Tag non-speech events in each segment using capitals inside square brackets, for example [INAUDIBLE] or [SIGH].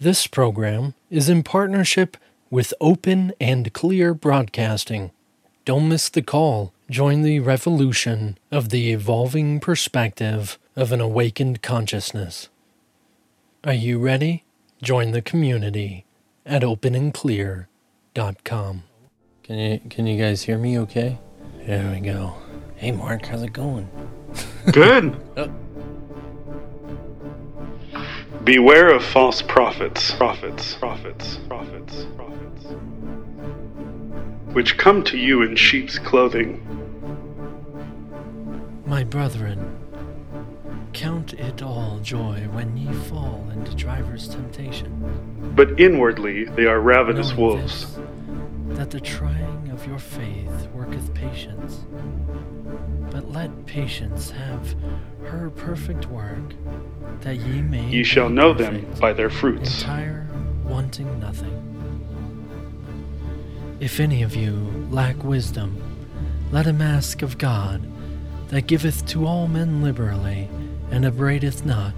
This program is in partnership with Open and Clear Broadcasting. Don't miss the call. Join the revolution of the evolving perspective of an awakened consciousness. Are you ready? Join the community at openandclear.com. Can you can you guys hear me okay? There we go. Hey Mark, how's it going? Good. [LAUGHS] Oh. Beware of false prophets, prophets, prophets, prophets, prophets, which come to you in sheep's clothing, My brethren, count it all joy when ye fall into divers temptation. but inwardly they are ravenous knowing wolves. this, that the trying of your faith worketh patience. But let patience have her perfect work, that ye may Ye shall know them by their fruits. entire, wanting nothing. If any of you lack wisdom, let him ask of God, that giveth to all men liberally, and abradeth not,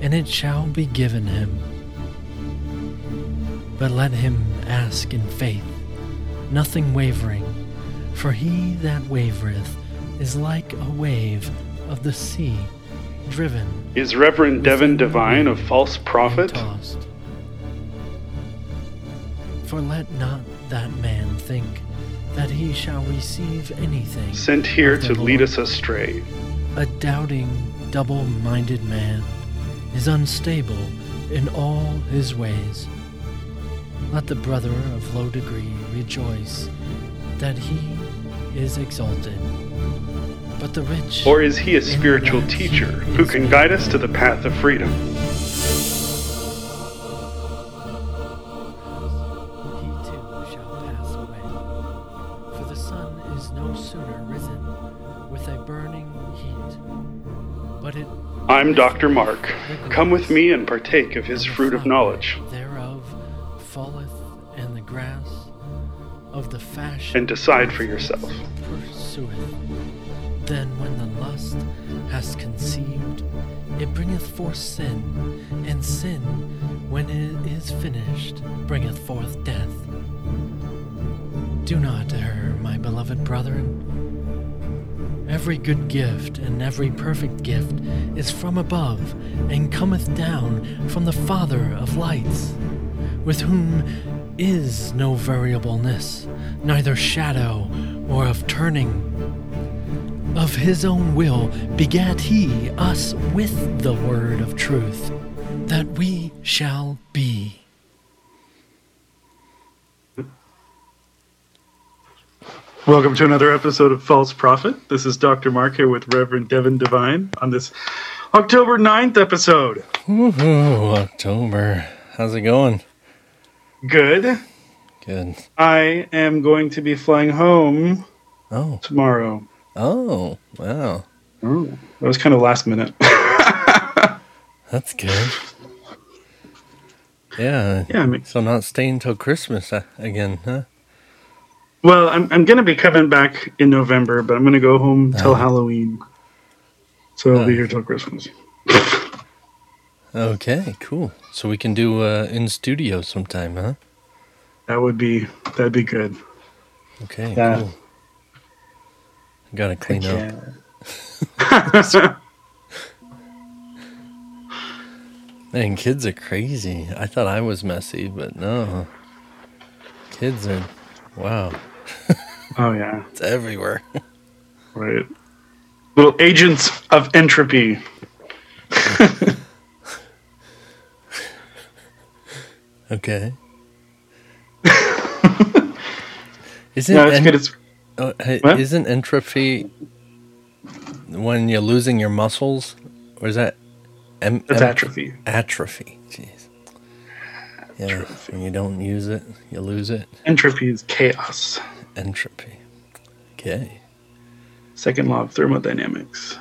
and it shall be given him. But let him ask in faith, nothing wavering, for he that wavereth is like a wave of the sea, driven Is Reverend Devan Divine a false prophet? tossed. For let not that man think that he shall receive anything. Sent here to lead us astray. A doubting, double minded man is unstable in all his ways. Let the brother of low degree rejoice that he is exalted. But the rich. Or is he a spiritual teacher who can guide us to the path of freedom? he too shall pass away. For the sun is no sooner risen with a burning heat, but it I'm Dr. Mark. Come with me and partake of his fruit of knowledge, Thereof falleth, and the grass of the fashion and decide for yourself. Forth sin, and sin, when it is finished, bringeth forth death. Do not err, my beloved brethren. Every good gift and every perfect gift is from above, and cometh down from the Father of lights, with whom is no variableness, neither shadow or of turning. Of his own will begat he us with the word of truth, that we shall be. Welcome to another episode of False Prophet. This is Dr. Mark here with Reverend Devan Divine on this October 9th episode. Ooh, October. How's it going? Good. Good. I am going to be flying home Oh, tomorrow. Oh, wow. Oh, that was kind of last minute. [LAUGHS] That's good. Yeah. yeah, I mean, So not staying till Christmas uh, again, huh? well, I'm, I'm going to be coming back in November, but I'm going to go home till Oh. Halloween. So I'll be Oh. here till Christmas. Okay, cool. So we can do uh, in studio sometime, huh? That would be that'd be good. Okay, Yeah. cool. Gotta clean up. [LAUGHS] Man, kids are crazy. I thought I was messy, but no. Kids are, wow, oh yeah. [LAUGHS] it's everywhere. Right. Little agents of entropy. [LAUGHS] Okay. isn't No, it's en- good. It's Uh, what? isn't entropy when you're losing your muscles, or is that em- it's em- atrophy. atrophy? Jeez. Yeah, when you don't use it, you lose it. Entropy is chaos. Entropy. Okay. Second law of thermodynamics.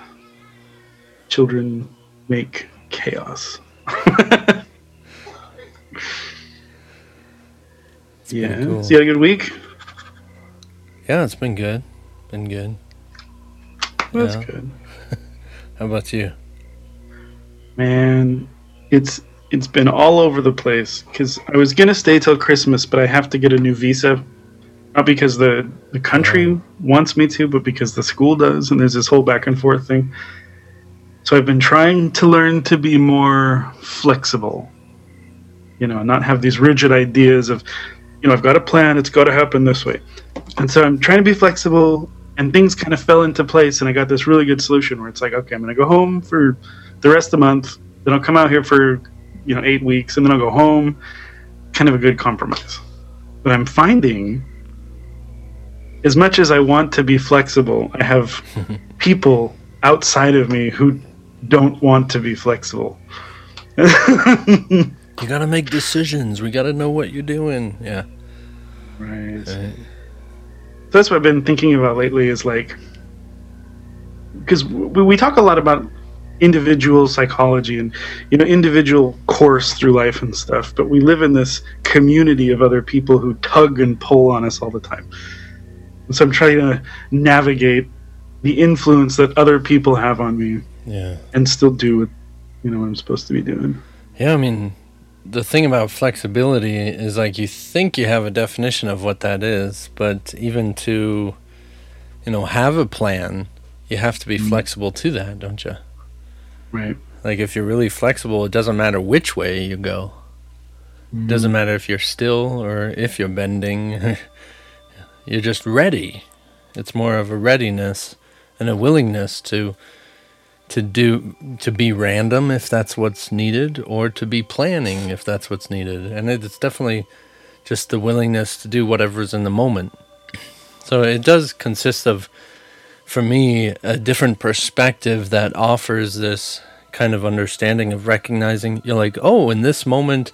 Children make chaos. [LAUGHS] yeah. cool. So you had a good week? Yeah, it's been good. Been good. That's Yeah. good. [LAUGHS] How about you? Man, it's it's been all over the place because I was gonna stay till Christmas, but I have to get a new visa. Not because the the country wants me to, but because the school does, and there's this whole back and forth thing. So I've been trying to learn to be more flexible. You know, not have these rigid ideas of, you know, I've got a plan, it's got to happen this way. And so I'm trying to be flexible, and things kind of fell into place, and I got this really good solution where it's like, okay, I'm going to go home for the rest of the month, then I'll come out here for, you know, eight weeks, and then I'll go home. Kind of a good compromise. But I'm finding, as much as I want to be flexible, I have [LAUGHS] people outside of me who don't want to be flexible. [LAUGHS] You gotta make decisions. We gotta know what you're doing. Yeah. Right. So that's what I've been thinking about lately is like, because we, we talk a lot about individual psychology and you know individual course through life and stuff but we live in this community of other people who tug and pull on us all the time and so i'm trying to navigate the influence that other people have on me Yeah. and still do what you know what i'm supposed to be doing Yeah, I mean, the thing about flexibility is like you think you have a definition of what that is, but even to, you know, have a plan, you have to be mm-hmm. flexible to that, don't you? right Like if you're really flexible, it doesn't matter which way you go. It doesn't mm-hmm. matter if you're still or if you're bending. [LAUGHS] you're just ready. It's more of a readiness and a willingness to to do to be random if that's what's needed or to be planning if that's what's needed. And it's definitely just the willingness to do whatever's in the moment. So it does consist of for me a different perspective that offers this kind of understanding of recognizing you're like, oh, in this moment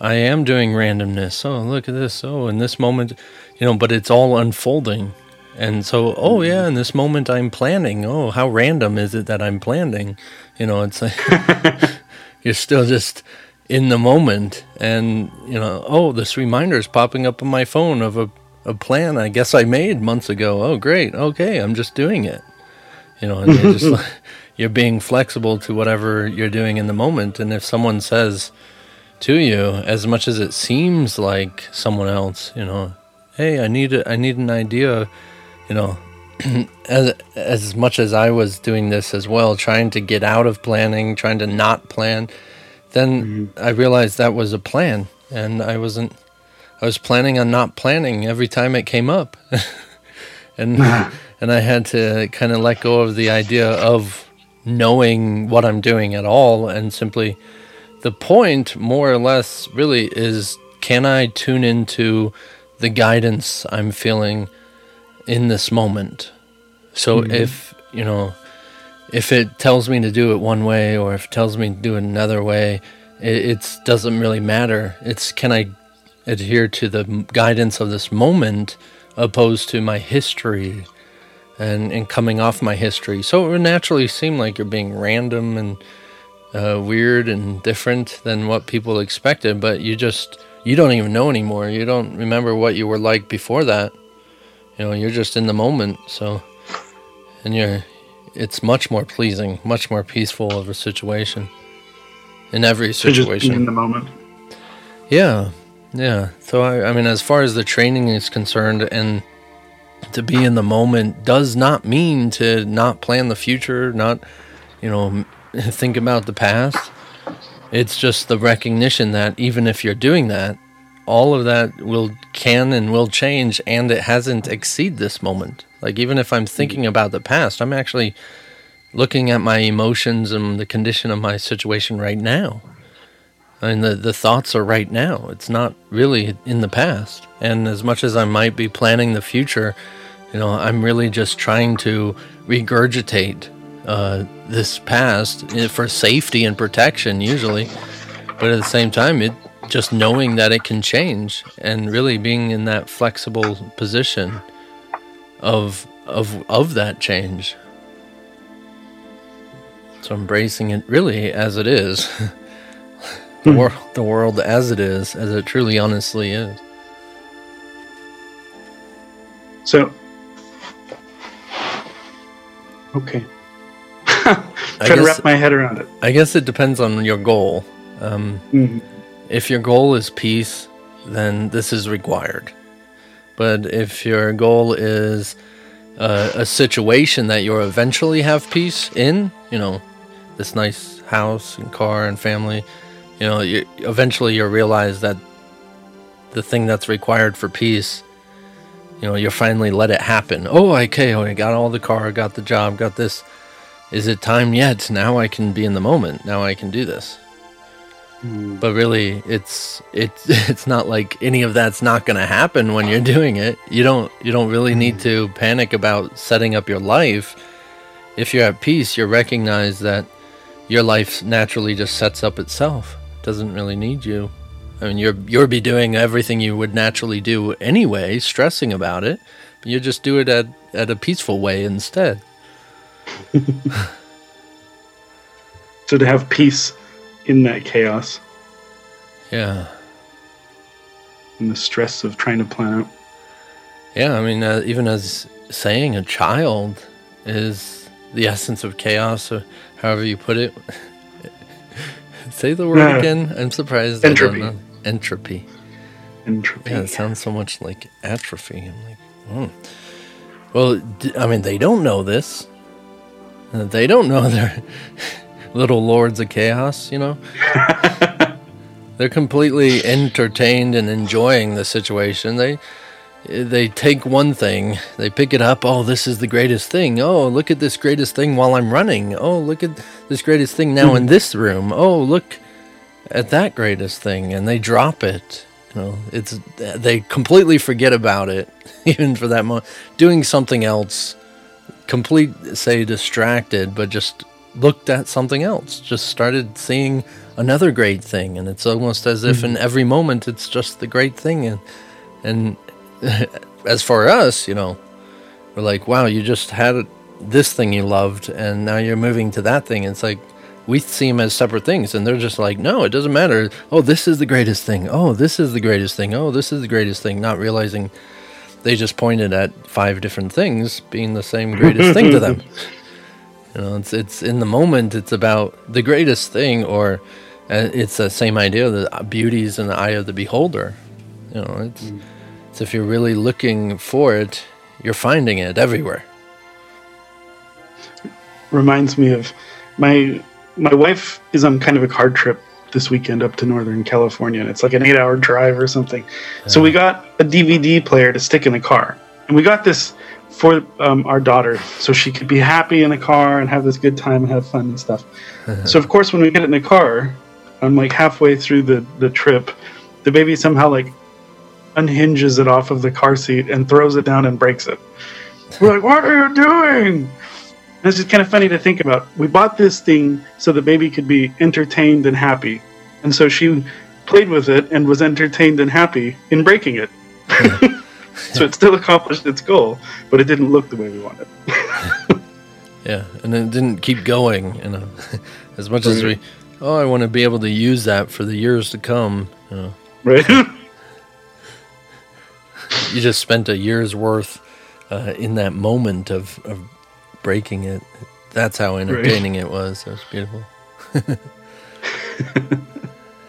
I am doing randomness. Oh, look at this. Oh, in this moment, you know, but it's all unfolding. And so, oh yeah, in this moment I'm planning. Oh, how random is it that I'm planning? You know, it's like [LAUGHS] you're still just in the moment and you know, oh, this reminder is popping up on my phone of a, a plan I guess I made months ago. Oh, great. Okay, I'm just doing it. You know, and you're just [LAUGHS] like, you're being flexible to whatever you're doing in the moment. And if someone says to you, as much as it seems like someone else, you know, hey, I need a, I need an idea, you know, [CLEARS THROAT] as as much as I was doing this as well, trying to get out of planning, trying to not plan, then mm-hmm. I realized that was a plan, and I wasn't. I was planning on not planning every time it came up, [LAUGHS] and [LAUGHS] and I had to kind of let go of the idea of knowing what I'm doing at all, and simply the point, more or less, really is can I tune into the guidance I'm feeling in this moment? So if, you know, if it tells me to do it one way or if it tells me to do it another way, it it's, doesn't really matter. It's can I adhere to the guidance of this moment opposed to my history and, and coming off my history. So it would naturally seem like you're being random and uh, weird and different than what people expected, but you just you don't even know anymore. You don't remember what you were like before that. You know, you're just in the moment. So, and you're it's much more pleasing, much more peaceful of a situation in every situation in the moment Yeah, yeah. So I, I mean, as far as the training is concerned, and to be in the moment does not mean to not plan the future, not you know [LAUGHS] think about the past. It's just the recognition that even if you're doing that, all of that will can and will change, and it hasn't exceed this moment. Like even if I'm thinking about the past, I'm actually looking at my emotions and the condition of my situation right now. I mean, the, the thoughts are right now. It's not really in the past. And as much as I might be planning the future, you know, I'm really just trying to regurgitate uh, this past eh, for safety and protection, usually. But at the same time, it just knowing that it can change and really being in that flexible position of of of that change. So embracing it really as it is. [LAUGHS] the, wor- the world as it is, as it truly honestly is. So, okay. [LAUGHS] Trying to wrap my head around it. I guess it depends on your goal. Um, Mhm. If your goal is peace, then this is required. But if your goal is uh, a situation that you'll eventually have peace in, you know, this nice house and car and family, you know, you, eventually you'll realize that the thing that's required for peace, you know, you'll finally let it happen. Oh, okay, oh, I got all the car, got the job, got this. Is it time yet? Now I can be in the moment. Now I can do this But really it's it's [LAUGHS] it's not like any of that's not going to happen when you're doing it. You don't you don't really need to panic about setting up your life. If you're at peace you recognize that your life naturally just sets up itself. It doesn't really need you. I mean you're you'll be doing everything you would naturally do anyway stressing about it. You just do it at at a peaceful way instead. [LAUGHS] So to have peace in that chaos yeah and the stress of trying to plan out. Yeah, I mean, uh, even as saying a child is the essence of chaos, or however you put it. [LAUGHS] Say the word again. I'm surprised. Entropy. I don't know. Entropy. Entropy. Yeah, it sounds so much like atrophy. I'm like, hmm. Well, I mean, they don't know this. Uh, They don't know [LAUGHS] they're little lords of chaos, you know? [LAUGHS] they're completely entertained and enjoying the situation. They they take one thing, they pick it up, oh, this is the greatest thing. Oh, look at this greatest thing while I'm running. Oh, look at this greatest thing now in hmm. this room. Oh, look at that greatest thing and they drop it. You know, it's they completely forget about it [LAUGHS] even for that moment. Doing something else complete say distracted but just looked at something else just started seeing another great thing and it's almost as if in mm-hmm. every moment it's just the great thing and and [LAUGHS] as for us you know we're like wow you just had this thing you loved and now you're moving to that thing. It's like we see them as separate things and they're just like no it doesn't matter. Oh this is the greatest thing. Oh this is the greatest thing. Oh this is the greatest thing. Not realizing they just pointed at five different things being the same greatest thing to them. [LAUGHS] You know, it's it's in the moment. It's about the greatest thing, or uh, it's the same idea. The beauty is in the eye of the beholder. You know, it's it's if you're really looking for it, you're finding it everywhere. reminds me of my my wife is on kind of a car trip this weekend up to northern california and it's like an eight hour drive or something so we got a dvd player to stick in the car and we got this for um, our daughter so she could be happy in the car and have this good time and have fun and stuff [LAUGHS] so of course when we get in the car i'm like halfway through the the trip the baby somehow like unhinges it off of the car seat and throws it down and breaks it we're like what are you doing and it's just kind of funny to think about. We bought this thing so the baby could be entertained and happy. And so she played with it and was entertained and happy in breaking it. [LAUGHS] [LAUGHS] so it still accomplished its goal, but it didn't look the way we wanted. [LAUGHS] Yeah, and it didn't keep going. You know, [LAUGHS] as much as we, oh, I want to be able to use that for the years to come. You know, right? you just spent a year's worth uh, in that moment of, of breaking it. That's how entertaining it was. It was beautiful.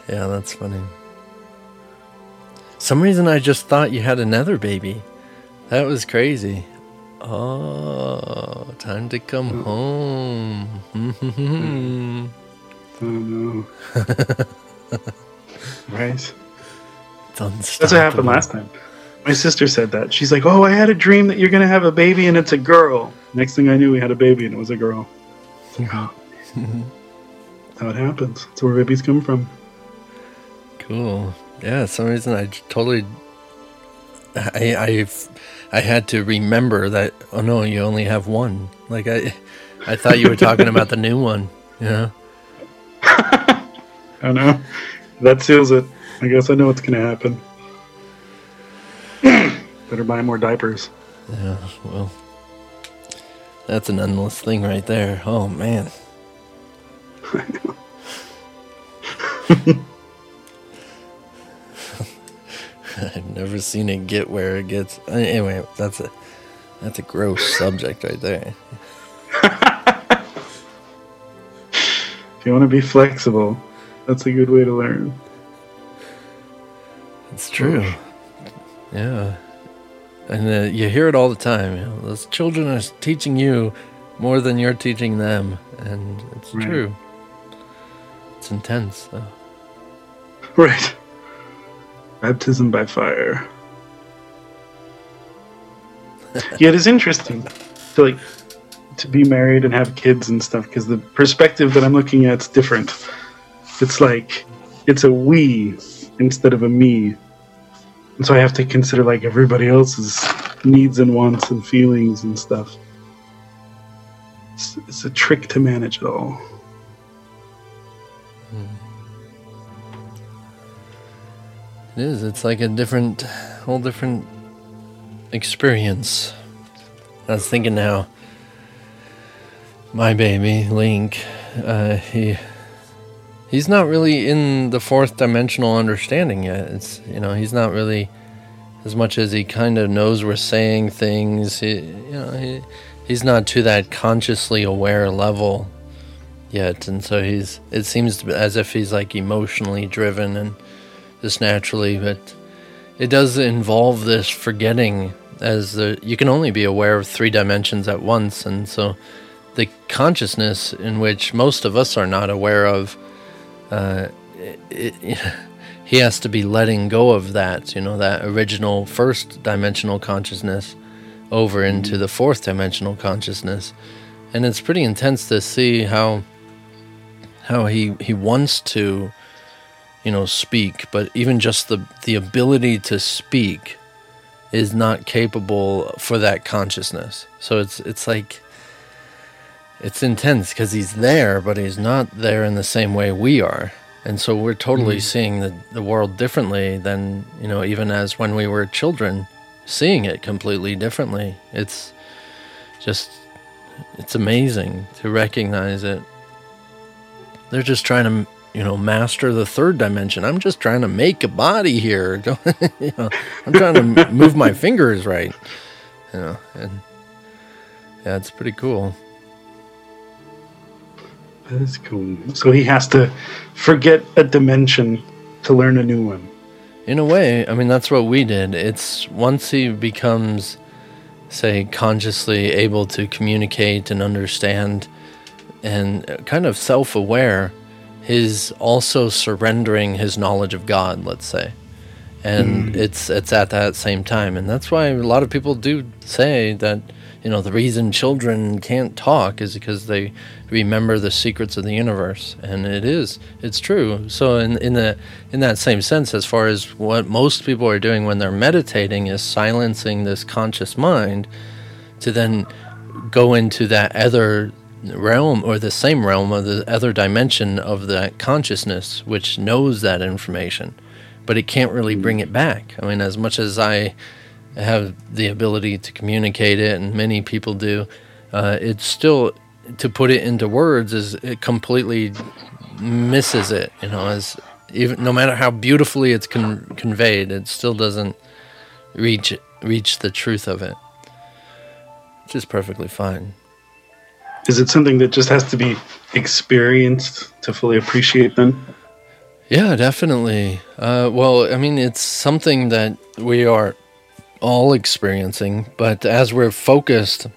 yeah, that's funny. Some reason I just thought you had another baby. That was crazy. Oh, time to come home. oh no. right? That's what happened last time. My sister said that. She's like, "Oh, I had a dream that you're gonna have a baby and it's a girl." Next thing I knew, we had a baby and it was a girl. [LAUGHS] How it happens. That's where babies come from. Cool. Yeah, some reason I totally I I I had to remember that oh no, you only have one. Like I I thought you were talking about the new one, you know? [LAUGHS] I know. That seals it. I guess I know what's gonna happen. [CLEARS THROAT] Better buy more diapers. Yeah, well. That's an endless thing right there. Oh man. [LAUGHS] [LAUGHS] [LAUGHS] I've never seen it get where it gets. Anyway, that's a that's a gross [LAUGHS] subject right there. [LAUGHS] If you want to be flexible, That's a good way to learn. It's true. Yeah. And uh, you hear it all the time. You know, those children are teaching you more than you're teaching them. And it's Right. true. It's intense, though. Right. Baptism by fire. [LAUGHS] yeah, it is interesting to like to be married and have kids and stuff because the perspective that I'm looking at is different. It's like it's a we instead of a me, and so I have to consider like everybody else's needs and wants and feelings and stuff. It's, it's a trick to manage it all. Hmm. It is. It's like a different, whole different experience. I was thinking now, my baby Link, uh, he he's not really in the fourth dimensional understanding yet. It's you know he's not really as much as he kind of knows we're saying things. He, you know he he's not to that consciously aware level yet, and so he's. It seems as if he's like emotionally driven and just naturally, but it does involve this forgetting as the you can only be aware of three dimensions at once, and so the consciousness in which most of us are not aware of, uh, it, it, [LAUGHS] he has to be letting go of that, you know, that original first dimensional consciousness over into the fourth dimensional consciousness, and it's pretty intense to see how how he he wants to you know speak but even just the the ability to speak is not capable for that consciousness. So it's it's like it's intense because he's there but he's not there in the same way we are. And so we're totally mm-hmm. seeing the, the world differently than you know even as when we were children seeing it completely differently. It's just it's amazing to recognize it. They're just trying to you know master the third dimension i'm just trying to make a body here [LAUGHS] you know, i'm trying to [LAUGHS] move my fingers right you know and yeah it's pretty cool That is cool. So he has to forget a dimension to learn a new one. in a way i mean that's what we did it's once he becomes say consciously able to communicate and understand and kind of self-aware he's also surrendering his knowledge of god let's say. And hmm. it's it's at that same time. And that's why a lot of people do say that you know the reason children can't talk is because they remember the secrets of the universe. And it is it's true. So in in the in that same sense as far as what most people are doing when they're meditating is silencing this conscious mind to then go into that other realm or the same realm of the other dimension of that consciousness which knows that information but it can't really bring it back. I mean as much as i have the ability to communicate it and many people do uh, it's still to put it into words is it completely misses it you know as even no matter how beautifully it's con- conveyed it still doesn't reach reach the truth of it which is perfectly fine Is it something that just has to be experienced to fully appreciate then? Yeah, definitely. Uh, well, I mean, it's something that we are all experiencing, but as we're focused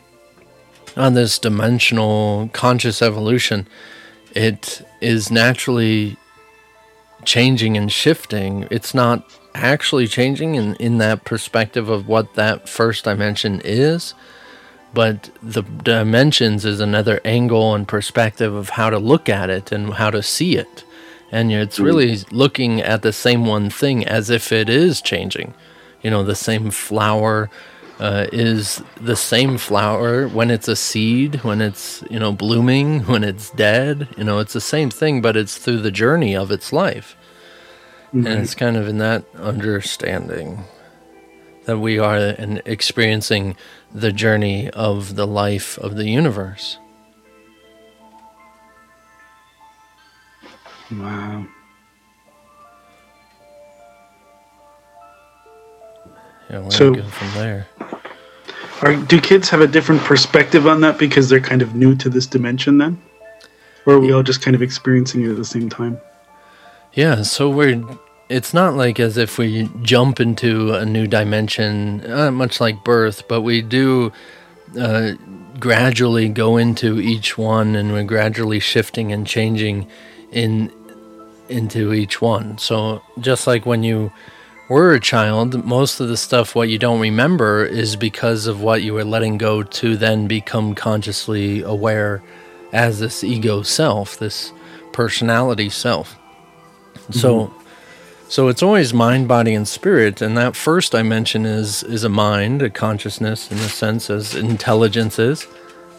on this dimensional conscious evolution, it is naturally changing and shifting. It's not actually changing in, in that perspective of what that first dimension is, but the dimensions is another angle and perspective of how to look at it and how to see it. And it's really looking at the same one thing as if it is changing. You know, the same flower uh, is the same flower when it's a seed, when it's, you know, blooming, [LAUGHS] when it's dead. You know, it's the same thing, but it's through the journey of its life. And it's kind of in that understanding that we are experiencing the journey of the life of the universe. Wow. Yeah, where So- to go from there? Are, do kids have a different perspective on that because they're kind of new to this dimension then? Or are we all just kind of experiencing it at the same time? Yeah, so we're it's not like as if we jump into a new dimension, uh, much like birth, but we do uh, gradually go into each one, and we're gradually shifting and changing in into each one. So just like when you were a child, most of the stuff what you don't remember is because of what you were letting go to then become consciously aware as this ego self, this personality self. Mm-hmm. So so it's always mind, body, and spirit, and that first I mention is is a mind, a consciousness in the sense as intelligence is,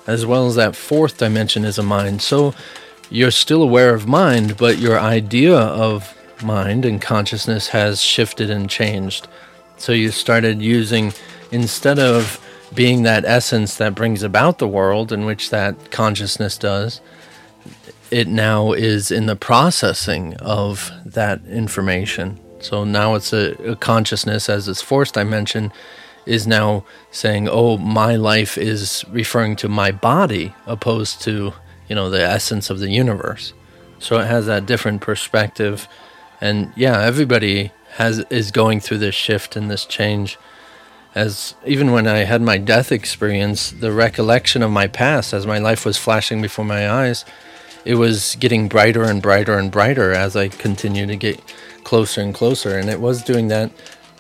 as well as that fourth dimension is a mind. So you're still aware of mind, but your idea of mind and consciousness has shifted and changed. So you started using instead of being that essence that brings about the world in which that consciousness does it now is in the processing of that information. So now it's a, a, consciousness as its fourth dimension is now saying, "Oh, my life is referring to my body opposed to, you know, the essence of the universe." So it has that different perspective and yeah, everybody has is going through this shift and this change as even when I had my death experience, the recollection of my past as my life was flashing before my eyes, it was getting brighter and brighter and brighter as I continued to get closer and closer. And it was doing that,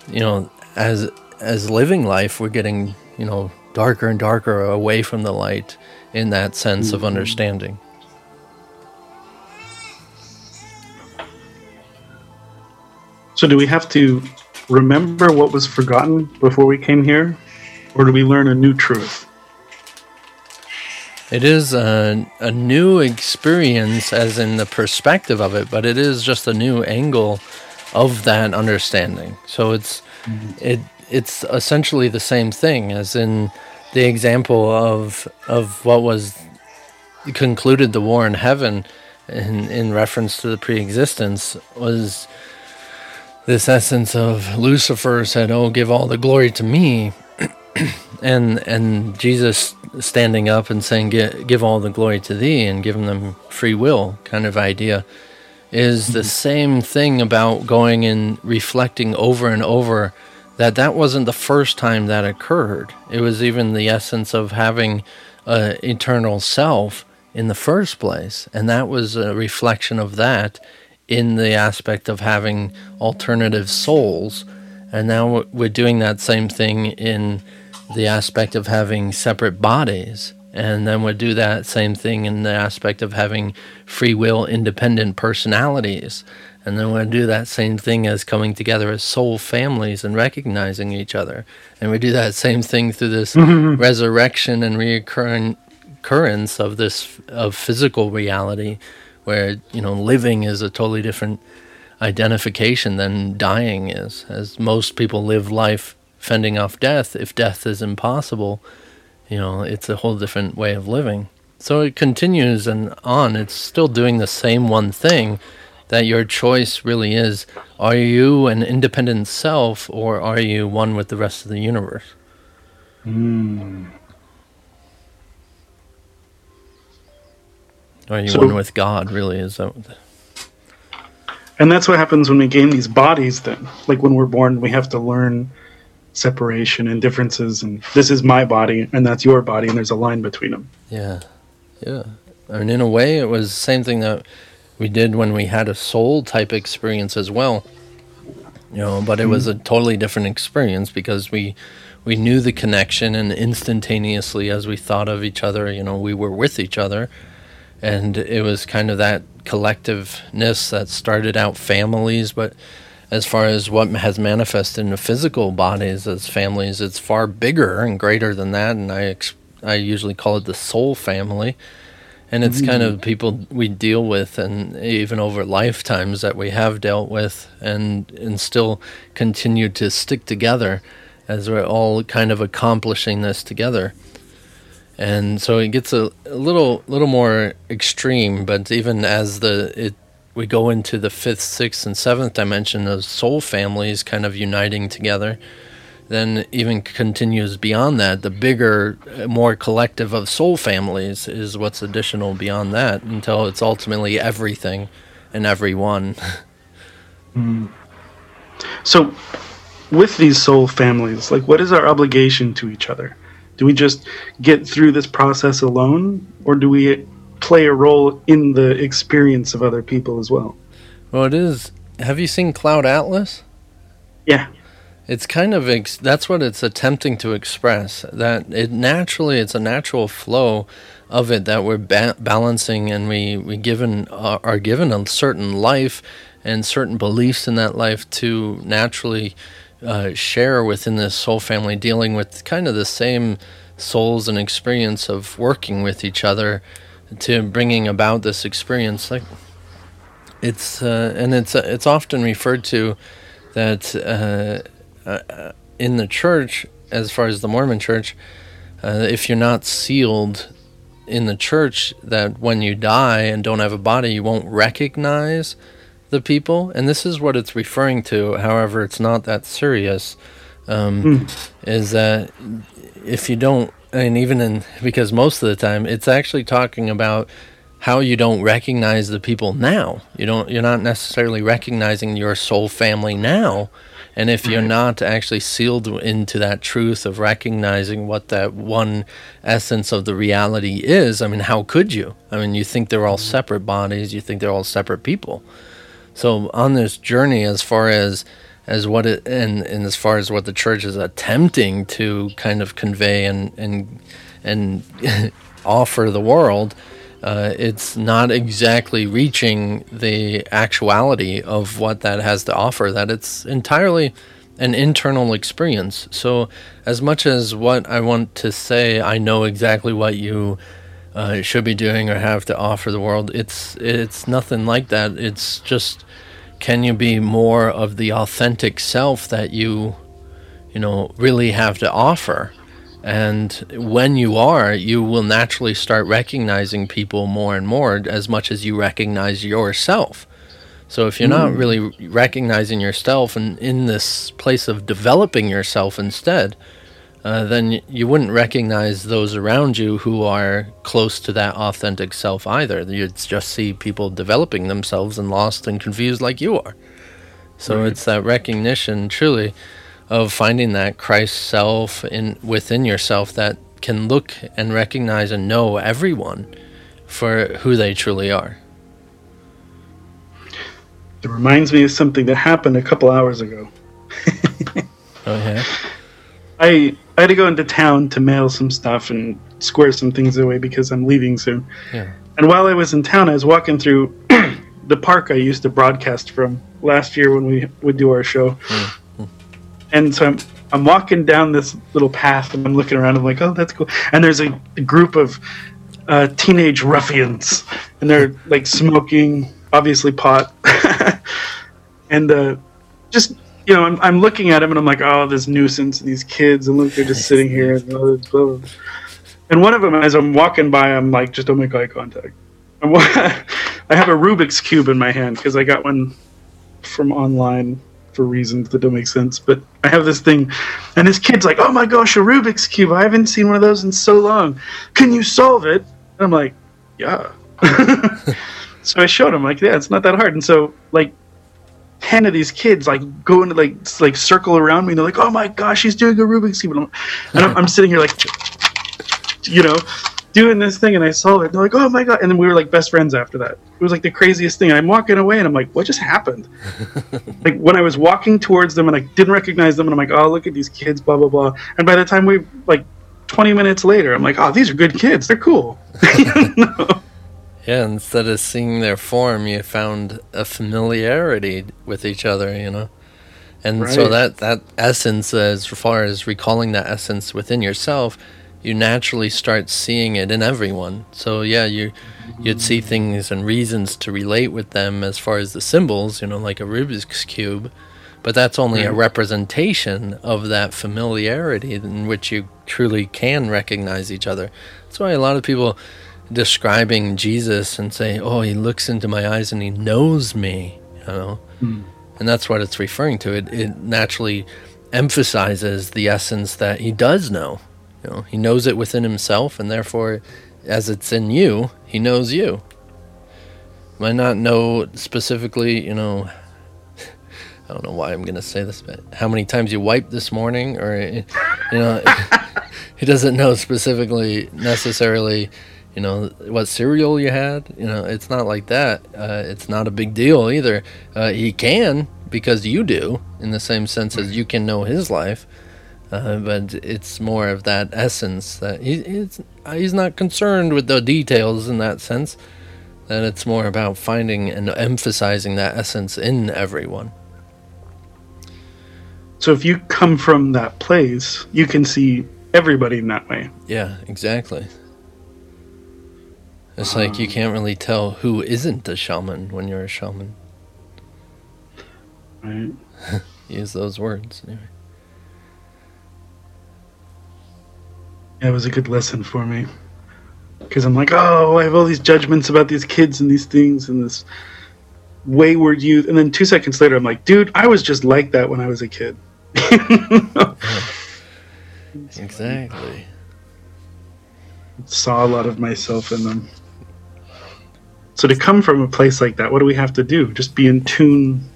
you know, as as living life, we're getting, you know, darker and darker away from the light in that sense mm-hmm. of understanding. So, do we have to remember what was forgotten before we came here, or do we learn a new truth? It is a, a new experience, as in the perspective of it, but it is just a new angle of that understanding. So it's mm-hmm. it it's essentially the same thing as in the example of of what was concluded the war in heaven in in reference to the pre-existence was this essence of Lucifer said, "Oh, give all the glory to me." [CLEARS THROAT] and and Jesus standing up and saying, "Give all the glory to Thee," and giving them free will, kind of idea, is the mm-hmm. same thing about going and reflecting over and over that that wasn't the first time that occurred. It was even the essence of having an eternal self in the first place, and that was a reflection of that in the aspect of having alternative souls. And now we're doing that same thing in the aspect of having separate bodies. And then would do that same thing in the aspect of having free will, independent personalities. And then we'd do that same thing as coming together as soul families and recognizing each other. And we do that same thing through this [LAUGHS] resurrection and reoccurrence of this of physical reality, where you know living is a totally different identification than dying is. As most people live life fending off death, if death is impossible, you know, it's a whole different way of living. So it continues and on. It's still doing the same one thing that your choice really is are you an independent self or are you one with the rest of the universe? Mm. Are you so, one with God, really? Is that. And that's what happens when we gain these bodies, then. Like when we're born, we have to learn separation and differences and this is my body and that's your body and there's a line between them. Yeah. Yeah. And in a way it was the same thing that we did when we had a soul type experience as well. You know but it mm-hmm. was a totally different experience because we we knew the connection and instantaneously as we thought of each other you know we were with each other. And it was kind of that collectiveness that started out families but as far as what has manifested in the physical bodies as families, it's far bigger and greater than that. And I, ex- I usually call it the soul family. And it's mm-hmm. kind of mm. people we deal with, and even over lifetimes that we have dealt with, and and still continue to stick together, as we're all kind of accomplishing this together. And so it gets a, a little little more extreme, but even as the it we go into the fifth, sixth, and seventh dimension of soul families kind of uniting together, then even continues beyond that. The bigger, more collective of soul families is what's additional beyond that until it's ultimately everything and everyone. [LAUGHS] Hmm. So, with these soul families, like, what is our obligation to each other? Do we just get through this process alone, or do we play a role in the experience of other people as well? Well, it is. Have you seen Cloud Atlas? Yeah. It's kind of ex- that's what it's attempting to express. That it naturally, it's a natural flow of it that we're ba- balancing, and we we given uh, are given a certain life and certain beliefs in that life to naturally uh, share within this soul family, dealing with kind of the same souls and experience of working with each other to bringing about this experience. Like it's uh, and it's uh, it's often referred to that uh, uh, in the church, as far as the Mormon church, uh, if you're not sealed in the church, that when you die and don't have a body, you won't recognize the people. And this is what it's referring to. However, it's not that serious. Um, mm. Is that if you don't, and even in because most of the time, it's actually talking about how you don't recognize the people now. You don't. You're not necessarily recognizing your soul family now and if you're not actually sealed into that truth of recognizing what that one essence of the reality is, I mean, how could you? I mean, you think they're all separate bodies, you think they're all separate people. So on this journey, as far as as what it and, and as far as what the church is attempting to kind of convey and and and [LAUGHS] offer the world, uh, it's not exactly reaching the actuality of what that has to offer, that it's entirely an internal experience. So, as much as what I want to say, I know exactly what you uh, should be doing or have to offer the world, it's, it's nothing like that. It's just can you be more of the authentic self that you, you know, really have to offer? And when you are, you will naturally start recognizing people more and more as much as you recognize yourself. So if you're mm. not really recognizing yourself and in this place of developing yourself instead, uh, then you wouldn't recognize those around you who are close to that authentic self either. You'd just see people developing themselves and lost and confused like you are. So right. it's that recognition, truly of finding that Christ self in within yourself that can look and recognize and know everyone for who they truly are. It reminds me of something that happened a couple hours ago. okay. [LAUGHS] I I had to go into town to mail some stuff and square some things away because I'm leaving soon. Yeah. And while I was in town, I was walking through [CLEARS THROAT] the park I used to broadcast from last year when we would do our show. Mm and so I'm I'm walking down this little path and I'm looking around. I'm like, oh, that's cool. And there's a, a group of uh, teenage ruffians, and they're like smoking, obviously pot, [LAUGHS] and uh, just you know, I'm, I'm looking at him and I'm like, oh, this nuisance, these kids, and look, they're just [LAUGHS] sitting here. And, blah, blah, blah. and one of them, as I'm walking by, I'm like, just don't make eye contact. [LAUGHS] I have a Rubik's cube in my hand because I got one from online for reasons that don't make sense. But I have this thing, and this kid's like, "Oh my gosh, a Rubik's cube! I haven't seen one of those in so long. Can you solve it?" And I'm like, "Yeah." [LAUGHS] so I showed him, like, "Yeah, it's not that hard." And so, like, ten of these kids like go into like like circle around me, and they're like, "Oh my gosh, he's doing a Rubik's cube!" And I'm, and I'm, I'm sitting here like, you know, doing this thing and I saw it. and They're like, oh my god! And then we were like best friends after that. It was like the craziest thing. I'm walking away and I'm like, what just happened? [LAUGHS] like when I was walking towards them and I didn't recognize them and I'm like, oh look at these kids, blah blah blah. And by the time we like 20 minutes later, I'm like, oh these are good kids. They're cool. [LAUGHS] Yeah, instead of seeing their form, you found a familiarity with each other, you know. And right. so that that essence, as far as recalling that essence within yourself, you naturally start seeing it in everyone. So yeah, you you'd see things and reasons to relate with them as far as the symbols, you know, like a Rubik's cube, but that's only a representation of that familiarity in which you truly can recognize each other. That's why a lot of people describing Jesus and say, "Oh, he looks into my eyes and he knows me," you know. Mm. And that's what it's referring to. It it naturally emphasizes the essence that he does know you know, he knows it within himself, and therefore, as it's in you, he knows you. Might not know specifically, you know, [LAUGHS] I don't know why I'm gonna say this, but how many times you wiped this morning, or you know, [LAUGHS] he doesn't know specifically necessarily, you know, what cereal you had. You know, it's not like that. Uh, it's not a big deal either. Uh, he can because you do, in the same sense as you can know his life. Uh, but it's more of that essence that he, he's he's not concerned with the details in that sense. That it's more about finding and emphasizing that essence in everyone. So if you come from that place, you can see everybody in that way. Yeah, exactly. It's um, like you can't really tell who isn't a shaman when you're a shaman. Right. [LAUGHS] Use those words anyway. Yeah, it was a good lesson for me. Because I'm like, oh, I have all these judgments about these kids and these things and this wayward youth. And then two seconds later, I'm like, dude, I was just like that when I was a kid. [LAUGHS] exactly. Saw a lot of myself in them. So to come from a place like that, what do we have to do? Just be in tune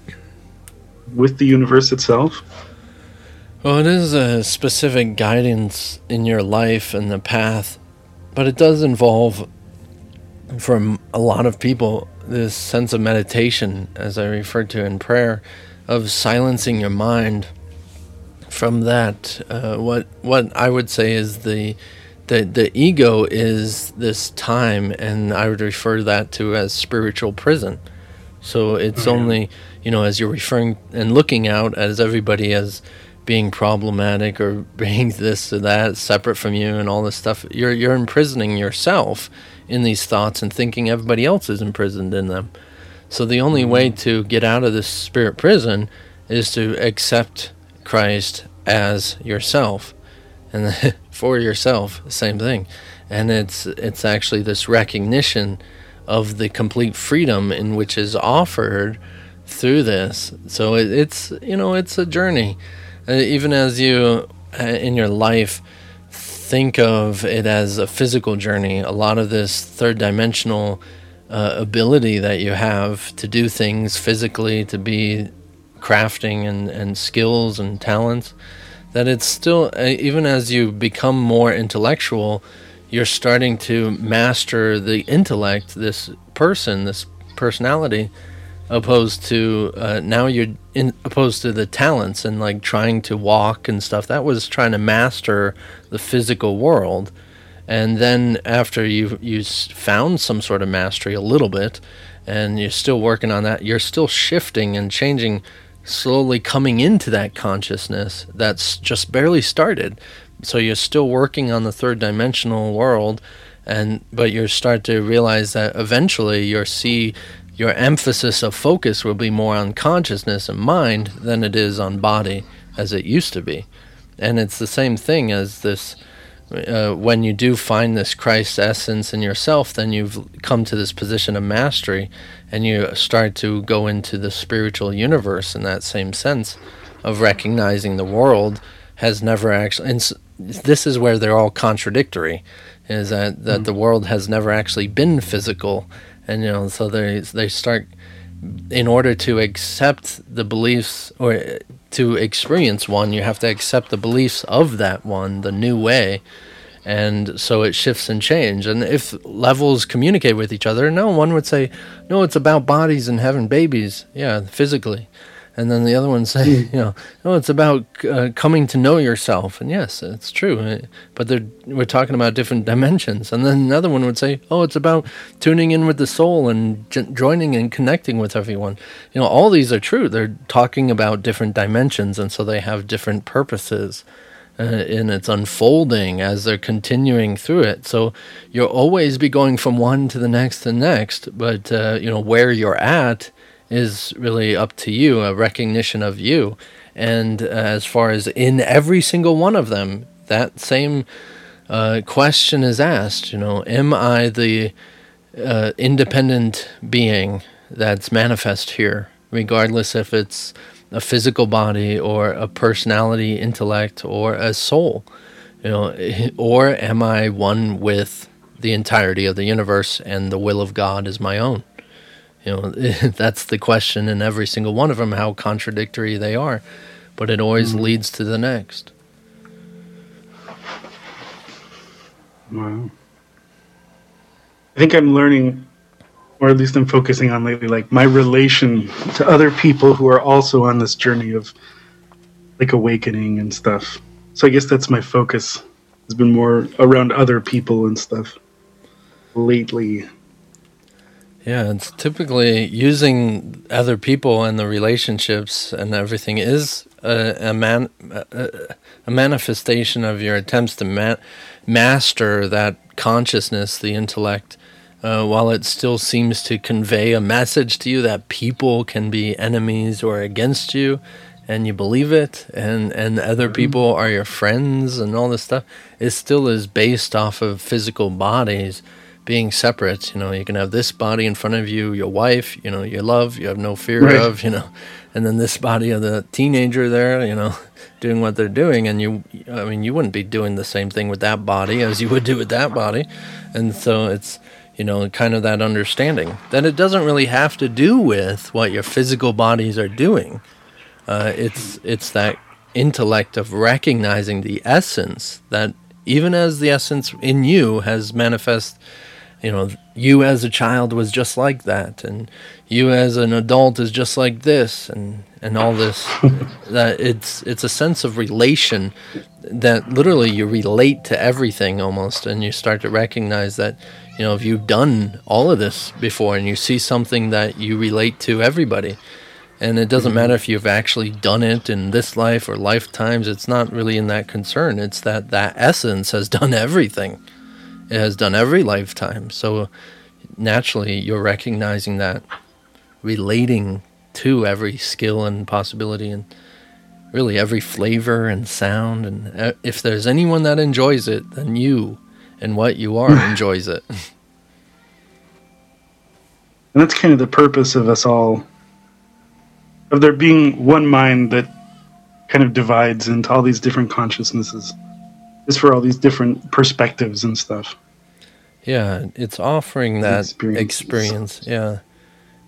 with the universe itself? Well, it is a specific guidance in your life and the path, but it does involve, from a lot of people, this sense of meditation, as I referred to in prayer, of silencing your mind from that, uh, what what I would say is the the the ego is this time, and I would refer that to as spiritual prison. So it's oh, only you know as you're referring and looking out as everybody as being problematic or [LAUGHS] being this or that separate from you and all this stuff. You're you're imprisoning yourself in these thoughts and thinking everybody else is imprisoned in them. So the only way mm-hmm. to get out of this spirit prison is to accept Christ as yourself, and [LAUGHS] for yourself, same thing. And it's it's actually this recognition of the complete freedom in which is offered through this. So it, it's you know it's a journey, uh, even as you uh, in your life think of it as a physical journey. A lot of this third dimensional uh, ability that you have to do things physically, to be crafting and, and skills and talents that it's still uh, even as you become more intellectual you're starting to master the intellect this person this personality opposed to uh, now you're in opposed to the talents and like trying to walk and stuff. That was trying to master the physical world. And then after you you found some sort of mastery a little bit and you're still working on that you're still shifting and changing slowly coming into that consciousness that's just barely started. So you're still working on the third dimensional world and but you start to realize that eventually your see your emphasis of focus will be more on consciousness and mind than it is on body as it used to be. And it's the same thing as this uh, when you do find this Christ essence in yourself, then you've come to this position of mastery and you start to go into the spiritual universe in that same sense of recognizing the world has never actually and this is where they're all contradictory is that, that mm. the world has never actually been physical and you know so they they start in order to accept the beliefs or to experience one you have to accept the beliefs of that one the new way. And so it shifts and change. And if levels communicate with each other no one would say no it's about bodies and having babies. Yeah physically and then the other one say you know no it's about uh, coming to know yourself. And yes it's true uh, but we're talking about different dimensions. And then another one would say oh it's about tuning in with the soul and j- joining and connecting with everyone. You know all these are true. They're talking about different dimensions and so they have different purposes uh, in its unfolding as they're continuing through it. So you'll always be going from one to the next to the next, but uh, you know where you're at is really up to you, a recognition of you. And uh, as far as in every single one of them, that same uh, question is asked. You know, am I the uh, independent being that's manifest here, regardless if it's a physical body or a personality, intellect, or a soul? You know, [LAUGHS] or am I one with the entirety of the universe and the will of God is my own? You know, [LAUGHS] that's the question in every single one of them, how contradictory they are. But it always mm. leads to the next. Wow. I think I'm learning, or at least I'm focusing on lately, like my relation to other people who are also on this journey of like awakening and stuff. So I guess that's my focus. Has been more around other people and stuff lately. Yeah, it's typically using other people and the relationships and everything is a, a man a, a, manifestation of your attempts to ma- master that consciousness, the intellect, uh, while it still seems to convey a message to you that people can be enemies or against you, and you believe it, and and other mm-hmm. people are your friends and all this stuff, it still is based off of physical bodies being separate. You know, you can have this body in front of you, your wife, you know, your love, you have no fear right. of, you know, and then this body of the teenager there, you know, [LAUGHS] doing what they're doing. And you, I mean, you wouldn't be doing the same thing with that body as you would do with that body. And so it's, you know, kind of that understanding that it doesn't really have to do with what your physical bodies are doing. Uh, it's it's that intellect of recognizing the essence that even as the essence in you has manifest you know you as a child was just like that and you as an adult is just like this and and all this [LAUGHS] that it's it's a sense of relation that literally you relate to everything almost and you start to recognize that you know if you've done all of this before and you see something that you relate to everybody and it doesn't mm-hmm. matter if you've actually done it in this life or lifetimes it's not really in that concern it's that that essence has [LAUGHS] done everything it has done every lifetime. So naturally, you're recognizing that, relating to every skill and possibility, and really every flavor and sound. And uh, if there's anyone that enjoys it, then you and what you are [LAUGHS] enjoys it. And that's kind of the purpose of us all, of there being one mind that kind of divides into all these different consciousnesses is for all these different perspectives and stuff. Yeah, it's offering that experience. Yeah,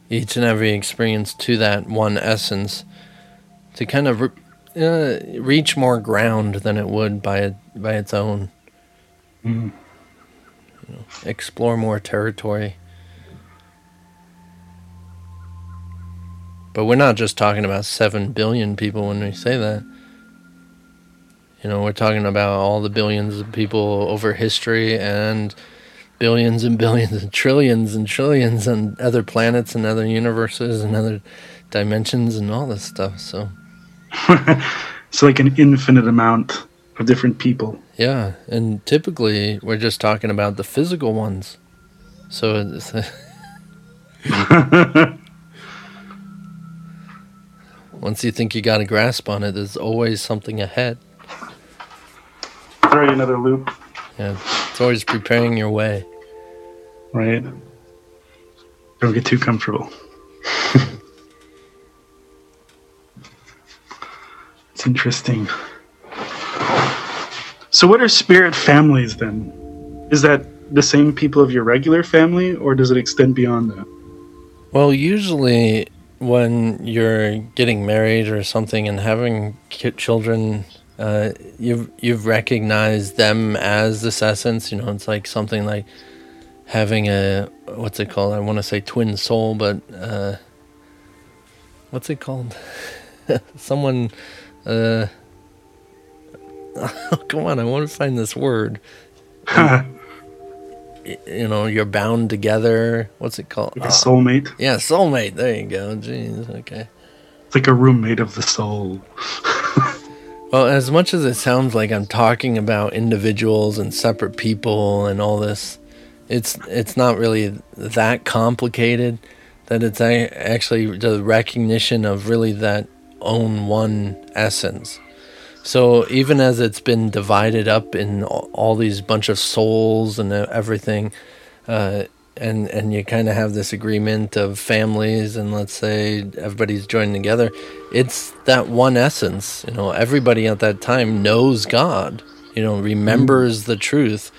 each and every experience to that one essence to kind of uh, reach more ground than it would by by its own. Mm. You know, explore more territory. But we're not just talking about 7 billion people when we say that. You know, we're talking about all the billions of people over history and billions and billions and trillions and trillions and other planets and other universes and other dimensions and all this stuff. So [LAUGHS] it's like an infinite amount of different people. Yeah, and typically we're just talking about the physical ones. So it's [LAUGHS] once you think you got a grasp on it, there's always something ahead. Try another loop. Yeah, it's always preparing your way. Right. Don't get too comfortable. [LAUGHS] it's interesting. So, what are spirit families then? Is that the same people of your regular family, or does it extend beyond that? Well, usually when you're getting married or something and having children uh, you've you've recognized them as this essence. You know, it's like something like having a what's it called? I want to say twin soul, but uh, what's it called? [LAUGHS] Someone. Uh, [LAUGHS] oh, come on! I want to find this word. [LAUGHS] you know, you're bound together. What's it called? Like a soulmate. Uh, yeah, soulmate. There you go. Jeez. Okay. It's like a roommate of the soul. Well, as much as it sounds like I'm talking about individuals and separate people and all this, it's it's not really that complicated. That it's actually the recognition of really that own one essence. So even as it's been divided up in all these bunch of souls and everything, uh, and and you kind of have this agreement of families and let's say everybody's joined together it's that one essence you know everybody at that time knows god you know remembers mm. the truth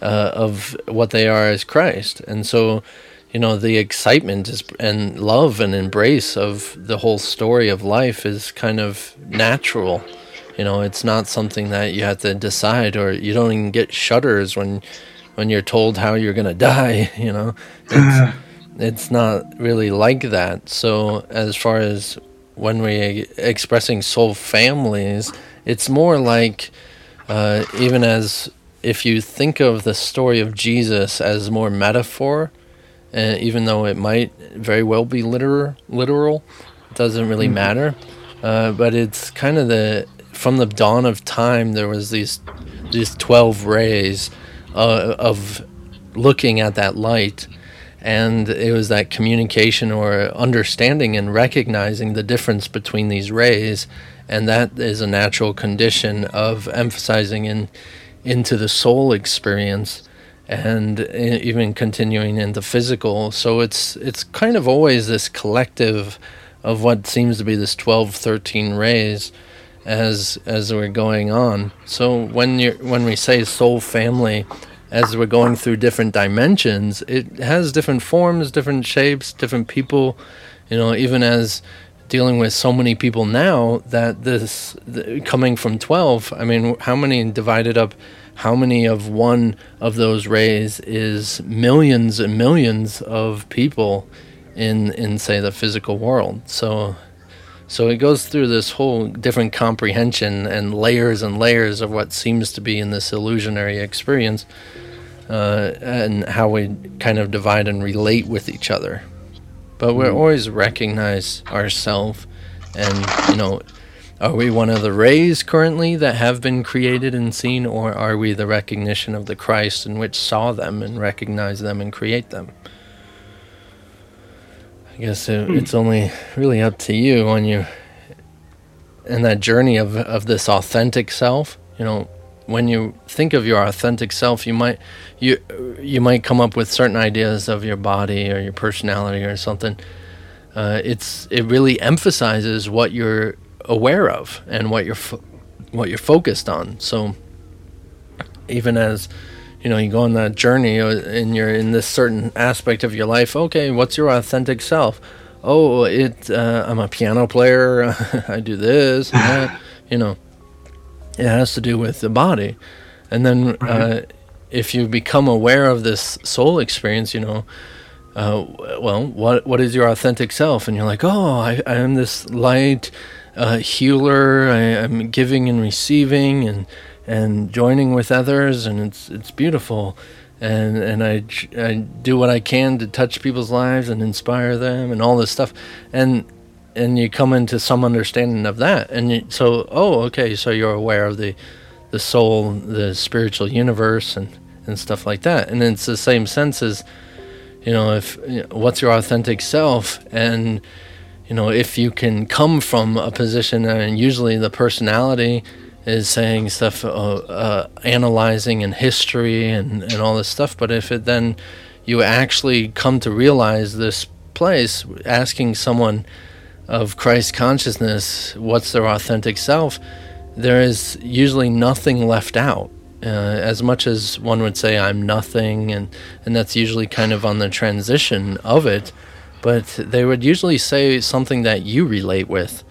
uh, of what they are as christ. And so you know the excitement is and love and embrace of the whole story of life is kind of natural. You know it's not something that you have to decide or you don't even get shudders when when you're told how you're going [LAUGHS] to die you know? It's, [LAUGHS] it's not really like that. So as far as when we expressing soul families it's more like uh, even as if you think of the story of jesus as more metaphor uh, even though it might very well be literal, literal, it doesn't really mm-hmm. matter. Uh, but it's kind of the from the dawn of time. There was these these twelve rays uh, of looking at that light, and it was that communication or understanding and recognizing the difference between these rays, and that is a natural condition of emphasizing in into the soul experience and even continuing into physical. So it's it's kind of always this collective of what seems to be this 12, 13 rays as as we're going on. So when you when we say soul family, as we're going through different dimensions, it has different forms, different shapes, different people. You know, even as dealing with so many people now that this the, coming from 12 i mean how many divided up how many of one of those rays is millions and millions of people in in say the physical world? So so it goes through this whole different comprehension and layers and layers of what seems to be in this illusionary experience uh, and how we kind of divide and relate with each other but we mm. always recognize ourselves and you know are we one of the rays currently that have been created and seen, or are we the recognition of the Christ in which saw them and recognized them and create them? I guess it, hmm. it's only really up to you when you in that journey of of this authentic self. You know, when you think of your authentic self, you might you you might come up with certain ideas of your body or your personality or something. Uh, it's it really emphasizes what you're aware of and what you're fo- what you're focused on. So even as you know you go on that journey uh, and you're in this certain aspect of your life, okay, what's your authentic self? Oh, it uh, I'm a piano player. [LAUGHS] I do this, you know. It has to do with the body, and then uh, if you become aware of this soul experience, you know. Uh, well, what what is your authentic self? And you're like, oh, I, I am this light, a healer. I, am giving and receiving and and joining with others, and it's it's beautiful. And and I, I do what I can to touch people's lives and inspire them and all this stuff. And and you come into some understanding of that. And you, so oh okay, so you're aware of the the soul, the spiritual universe, and and stuff like that. And it's the same sense as you know if what's your authentic self and you know, if you can come from a position, and usually the personality is saying stuff, uh, uh, analyzing and history and, and all this stuff, but if it then you actually come to realize this place, asking someone of Christ consciousness what's their authentic self, there is usually nothing left out. Uh, as much as one would say I'm nothing, and and that's usually kind of on the transition of it but they would usually say something that you relate with.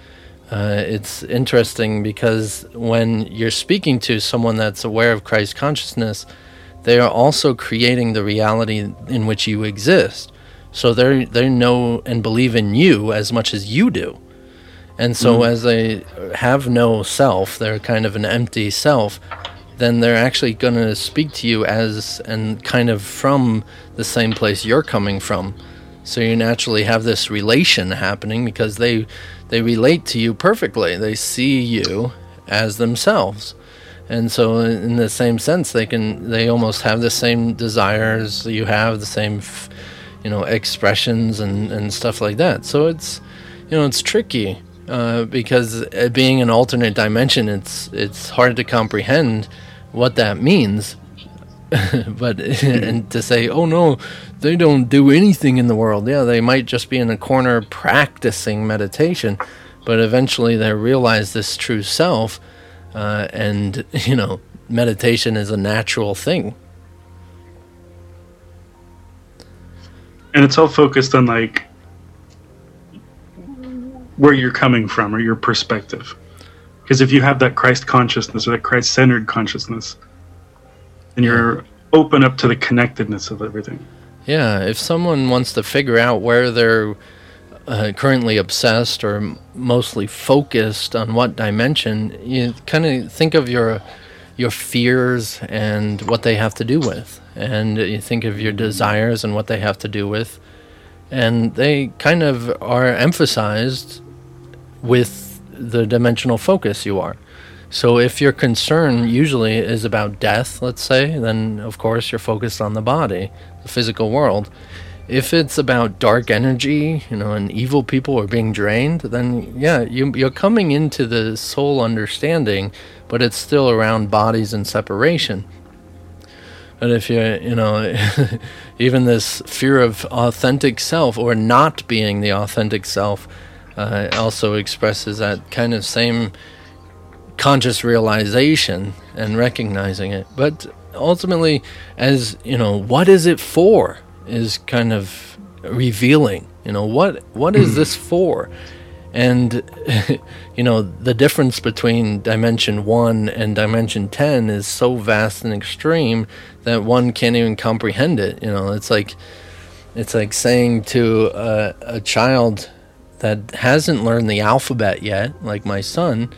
Uh, it's interesting because when you're speaking to someone that's aware of Christ consciousness, they are also creating the reality in which you exist. So they they know and believe in you as much as you do. And so mm. as they have no self, they're kind of an empty self, then they're actually going to speak to you as and kind of from the same place you're coming from. So you naturally have this relation happening because they they relate to you perfectly. They see you as themselves. And so in the same sense they can they almost have the same desires you have, the same you know expressions and and stuff like that. So it's you know it's tricky uh, because uh, being an alternate dimension it's it's hard to comprehend what that means [LAUGHS] but [LAUGHS] and to say, oh no, they don't do anything in the world. Yeah, they might just be in a corner practicing meditation, but eventually they realize this true self, uh, and [LAUGHS] you know, meditation is a natural thing. And it's all focused on like where you're coming from or your perspective. Because if you have that Christ consciousness or that Christ centered consciousness, then you're open up to the connectedness of everything. Yeah, if someone wants to figure out where they're uh, currently obsessed or mostly focused on what dimension, you kind of think of your your fears and what they have to do with, and you think of your desires and what they have to do with, and they kind of are emphasized with the dimensional focus you are. So if your concern usually is about death, let's say, then of course you're focused on the body, the physical world. If it's about dark energy, you know, and evil people are being drained, then yeah, you, you're coming into the soul understanding, but it's still around bodies and separation. But if you, you know, [LAUGHS] even this fear of authentic self or not being the authentic self, uh, also expresses that kind of same conscious realization and recognizing it. But ultimately, as you know, what is it for? Is kind of revealing. You know, what what is [CLEARS THROAT] this for? And [LAUGHS] you know, the difference between dimension one and dimension ten is so vast and extreme that one can't even comprehend it. You know, it's like it's like saying to a, a child that hasn't learned the alphabet yet, like my son,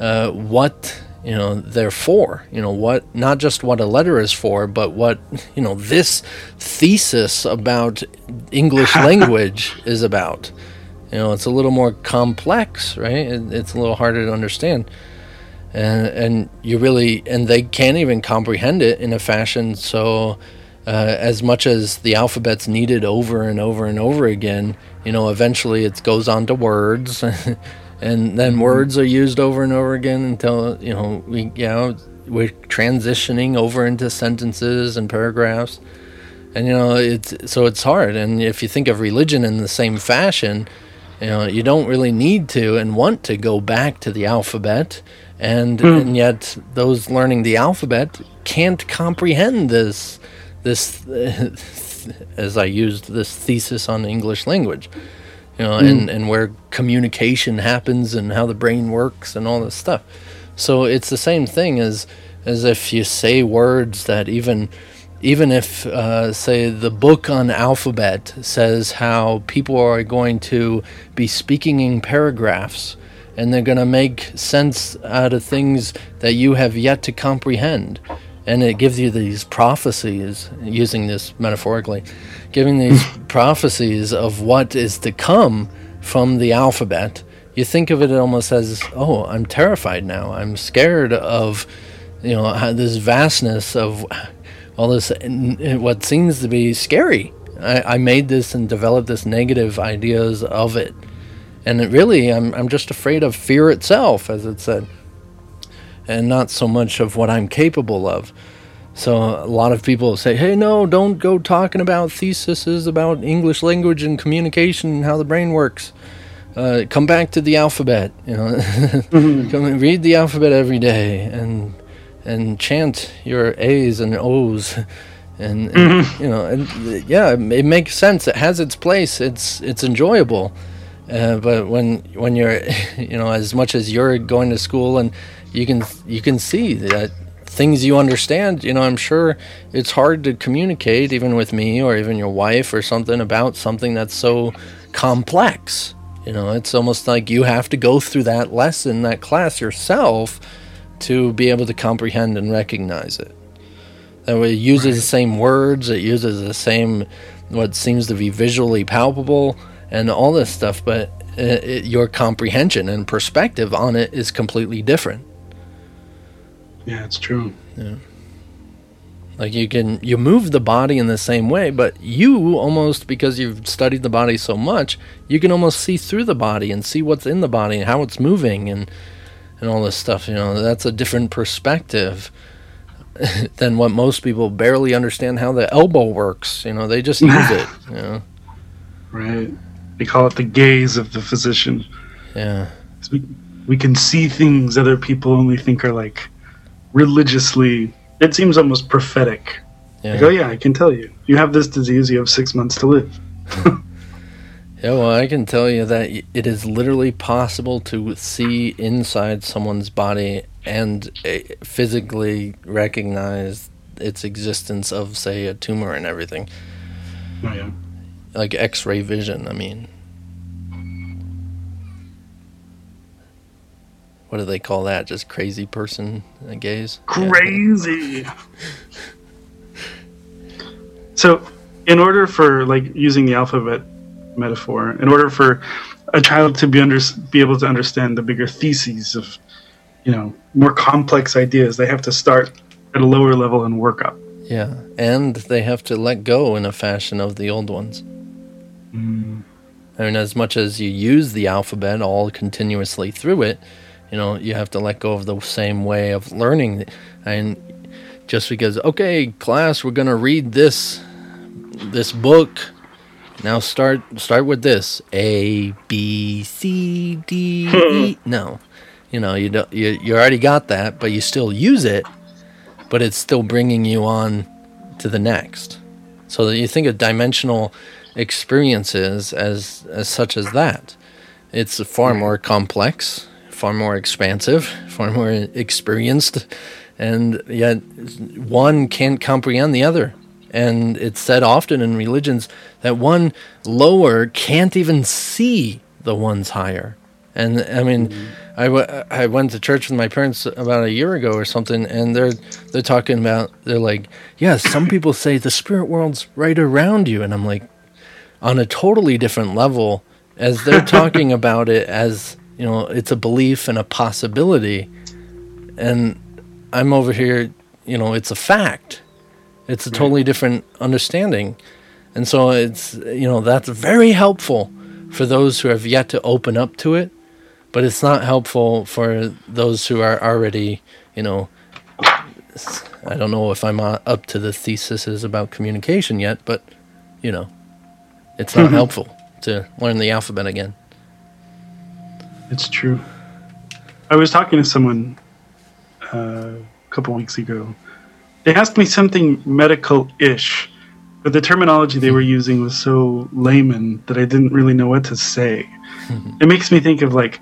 uh, what you know they're for. You know what, not just what a letter is for, but what you know this thesis about English [LAUGHS] language is about. You know, it's a little more complex, right? It, it's a little harder to understand. And, and you really and they can't even comprehend it in a fashion so uh, as much as the alphabet's needed over and over and over again you know, eventually it goes on to words, [LAUGHS] and then mm-hmm. words are used over and over again until you know we you know we're transitioning over into sentences and paragraphs, and you know it's so it's hard. And if you think of religion in the same fashion, you know you don't really need to and want to go back to the alphabet, and mm. and yet those learning the alphabet can't comprehend this this [LAUGHS] as I used this thesis on English language, you know, mm. and, and where communication happens and how the brain works and all this stuff. So it's the same thing as as if you say words that even even if uh, say the book on alphabet says how people are going to be speaking in paragraphs and they're going to make sense out of things that you have yet to comprehend and it gives you these prophecies using this metaphorically giving these [LAUGHS] prophecies of what is to come from the alphabet you think of it almost as oh i'm terrified now. I'm scared of you know this vastness of all this what seems to be scary I, I made this and developed this negative ideas of it and it really I'm, I'm just afraid of fear itself as it said and not so much of what I'm capable of. So a lot of people say, "Hey, no, don't go talking about theses about English language and communication and how the brain works. Uh, come back to the alphabet. You know, [LAUGHS] mm-hmm. come and read the alphabet every day and and chant your A's and O's." [LAUGHS] And, and mm-hmm. you know, and yeah, it makes sense. It has its place. It's it's enjoyable. Uh, but when when you're, [LAUGHS] you know, as much as you're going to school and you can you can see that things you understand you know i'm sure it's hard to communicate even with me or even your wife or something about something that's so complex you know it's almost like you have to go through that lesson that class yourself to be able to comprehend and recognize it that way it uses right. the same words it uses the same what seems to be visually palpable and all this stuff but it, it, your comprehension and perspective on it is completely different yeah, it's true. Yeah. Like you can you move the body in the same way, but you almost because you've studied the body so much, you can almost see through the body and see what's in the body and how it's moving and and all this stuff. You know, that's a different perspective [LAUGHS] than what most people barely understand how the elbow works. You know, they just use it. [LAUGHS] You know. Right. They call it the gaze of the physician. Yeah. We, we can see things other people only think are like religiously. It seems almost prophetic. Yeah. Like, oh yeah, I can tell you. You have this disease. You have six months to live. [LAUGHS] Yeah, well, I can tell you that it is literally possible to see inside someone's body and uh, physically recognize its existence of, say, a tumor and everything. Oh, yeah. Like x ray vision, I mean. What do they call that? Just crazy person gaze? Yeah. Crazy. [LAUGHS] So, in order for like using the alphabet metaphor, in order for a child to be under be able to understand the bigger theses of, you know, more complex ideas, they have to start at a lower level and work up. Yeah, and they have to let go in a fashion of the old ones. Mm-hmm. I mean, as much as you use the alphabet all continuously through it, you know, you have to let go of the same way of learning. And just because, okay, class, we're gonna read this this book. Now start start with this A B C D E. [LAUGHS] No, you know, you don't you you already got that, but you still use it, but it's still bringing you on to the next. So that you think of dimensional experiences as as such as that. It's far more complex, far more expansive, far more experienced, and yet one can't comprehend the other. And it's said often in religions that one lower can't even see the ones higher. And I mean, mm-hmm. I, w- I went to church with my parents about a year ago or something, and they're they're talking about they're like, yeah, some people say the spirit world's right around you, and I'm like, on a totally different level, as they're [LAUGHS] talking about it as you know, it's a belief and a possibility, and I'm over here, you know, it's a fact. It's a totally different understanding, and so it's you know that's very helpful for those who have yet to open up to it but it's not helpful for those who are already, you know, I don't know if I'm up to the theses about communication yet, but you know, it's not [LAUGHS] helpful to learn the alphabet again. It's true. I was talking to someone uh, a couple weeks ago. They asked me something medical ish, but the terminology they hmm. were using was so layman that I didn't really know what to say. Hmm. it makes me think of like,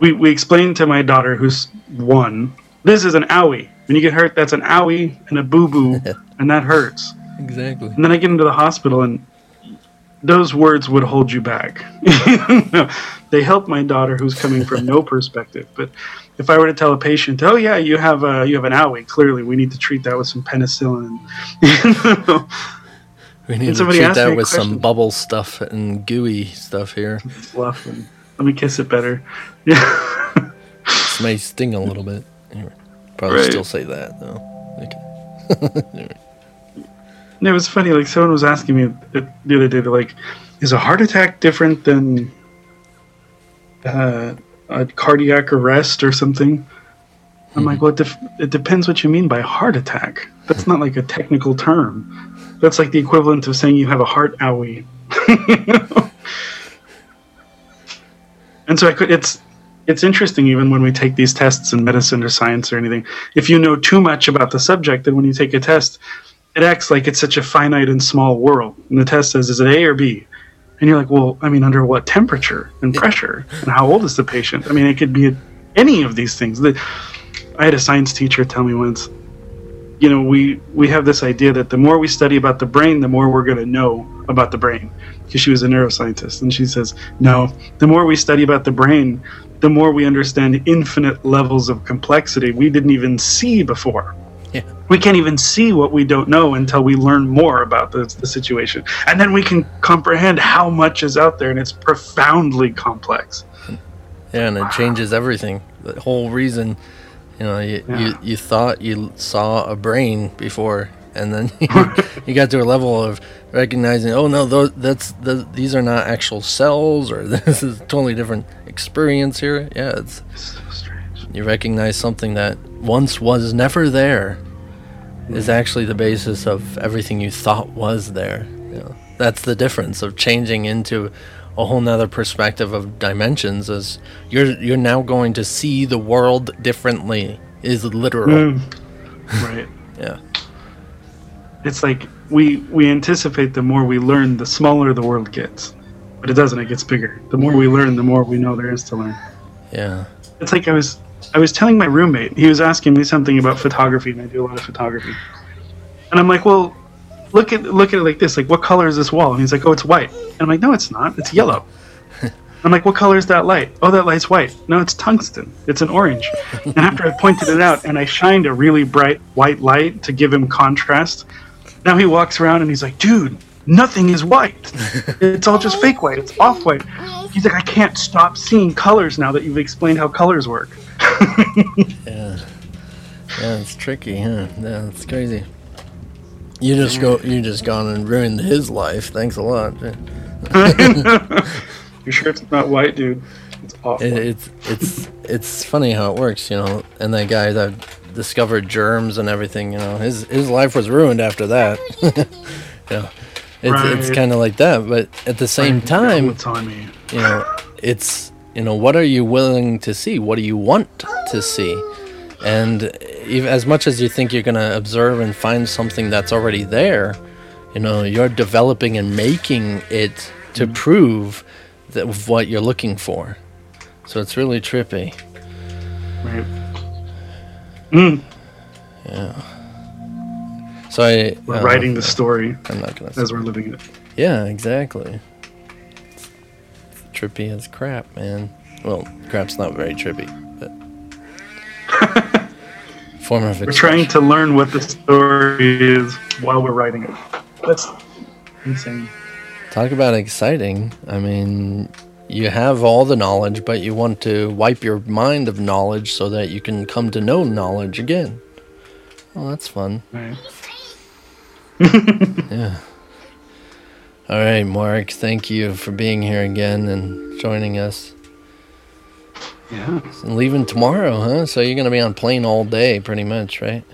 we, we explained to my daughter, who's one, this is an owie. When you get hurt, that's an owie and a boo boo, [LAUGHS] and that hurts. Exactly. And then I get into the hospital, and those words would hold you back. [LAUGHS] they help my daughter, who's coming from no [LAUGHS] perspective. But if I were to tell a patient, "Oh yeah, you have a you have an owie. Clearly, we need to treat that with some penicillin." [LAUGHS] We need to treat that with some bubble stuff and gooey stuff here. Fluff and let me kiss it better. Yeah. [LAUGHS] This may sting a little bit. Anyway, Probably Right. still say that though. Okay. [LAUGHS] And it was funny. Like someone was asking me the the other day, like, "Is a heart attack different than uh, a cardiac arrest or something?" I'm like, mm-hmm. "Well, it, def- it depends what you mean by heart attack. That's not like a technical term. That's like the equivalent of saying you have a heart owie." [LAUGHS] and so I could. It's it's interesting even when we take these tests in medicine or science or anything. If you know too much about the subject, then when you take a test, it acts like it's such a finite and small world. And the test says, is it A or B? And you're like, well, I mean, under what temperature and pressure? And how old is the patient? I mean, it could be any of these things. The, I had a science teacher tell me once, you know, we, we have this idea that the more we study about the brain, the more we're going to know about the brain. Because she was a neuroscientist. And she says, no, the more we study about the brain, the more we understand infinite levels of complexity we didn't even see before we can't even see what we don't know until we learn more about the, the situation and then we can comprehend how much is out there and it's profoundly complex Yeah, and it changes everything. The whole reason, you know, you, Yeah. you, you thought you saw a brain before, and then [LAUGHS] [LAUGHS] you got to a level of recognizing, oh no, those, that's the, these are not actual cells, or [LAUGHS] this is a totally different experience here. Yeah, it's so strange you recognize something that once was never there is actually the basis of everything you thought was there. You know, that's the difference of changing into a whole nother perspective of dimensions is you're you're now going to see the world differently is literal. Mm. [LAUGHS] right Yeah. it's like we we anticipate the more we learn, the smaller the world gets. But it doesn't. It gets bigger. The more we learn, the more we know there is to learn. Yeah. It's like I was I was telling my roommate. He was asking me something about photography, and I do a lot of photography. And I'm like, well, look at look at it like this. Like, what color is this wall? And he's like, oh, it's white. And I'm like, no, it's not. It's yellow. [LAUGHS] I'm like, what color is that light? Oh, that light's white. No, it's tungsten. It's an orange. and after I pointed it out and I shined a really bright white light to give him contrast, now he walks around and he's like, dude, nothing is white. It's all just fake white. It's off white. He's like, I can't stop seeing colors now that you've explained how colors work. [LAUGHS] Yeah. Yeah, it's tricky, huh? Yeah, it's crazy. You just go. You just gone and ruined his life. Thanks a lot. It, [LAUGHS] You sure it's not white, dude? It's off. white. it's it's it's funny how it works, you know. And that guy that discovered germs and everything, you know, his his life was ruined after that. [LAUGHS] yeah, it's it's Right. kind of like that. But at the same time, It's you know it's you know what are you willing to see? What do you want to see? And even as much as you think you're going to observe and find something that's already there you know you're developing and making it to prove that what you're looking for. So it's really trippy. Right. Mm, yeah. So i we're uh, writing the story i'm not going to as we're living it. yeah exactly. It's trippy as crap man well crap's not very trippy but [LAUGHS] form of We're trying to learn what the story is while we're writing it. That's insane. Talk about exciting. I mean, you have all the knowledge, but you want to wipe your mind of knowledge so that you can come to know knowledge again. Well, that's fun. Right. [LAUGHS] Yeah. All right, Mark, thank you for being here again and joining us. Yeah. And leaving tomorrow, huh? So you're going to be on plane all day, pretty much, right?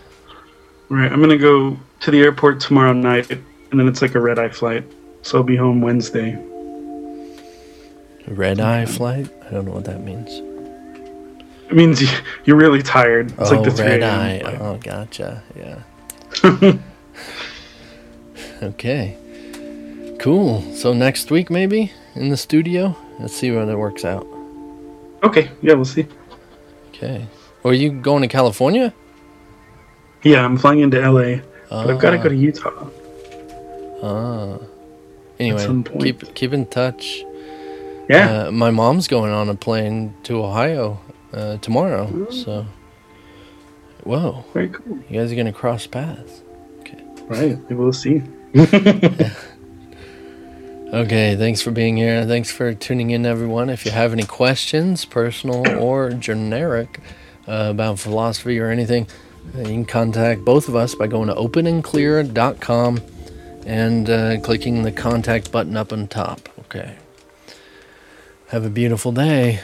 Right. I'm gonna go to the airport tomorrow night, and then it's like a red eye flight. So I'll be home Wednesday. Red eye flight? I don't know what that means. It means you- you're really tired. It's oh, like the 3 red eye. flight. Oh, gotcha. Yeah. [LAUGHS] okay. Cool. So next week, maybe in the studio. Let's see where that works out. Okay. Yeah, we'll see. Okay. Are you going to California? Yeah, I'm flying into LA, but I've got to Ah, go to Utah. Ah. Anyway, keep keep in touch. Yeah. Uh, my mom's going on a plane to Ohio uh, tomorrow. So. Whoa! Very cool. You guys are gonna cross paths. Okay. Right. We'll see. [LAUGHS] Okay, thanks for being here. Thanks for tuning in, everyone. If you have any questions, personal [COUGHS] or generic, uh, about philosophy or anything, uh, you can contact both of us by going to openandclear.com and uh, clicking the contact button up on top. Okay. Have a beautiful day.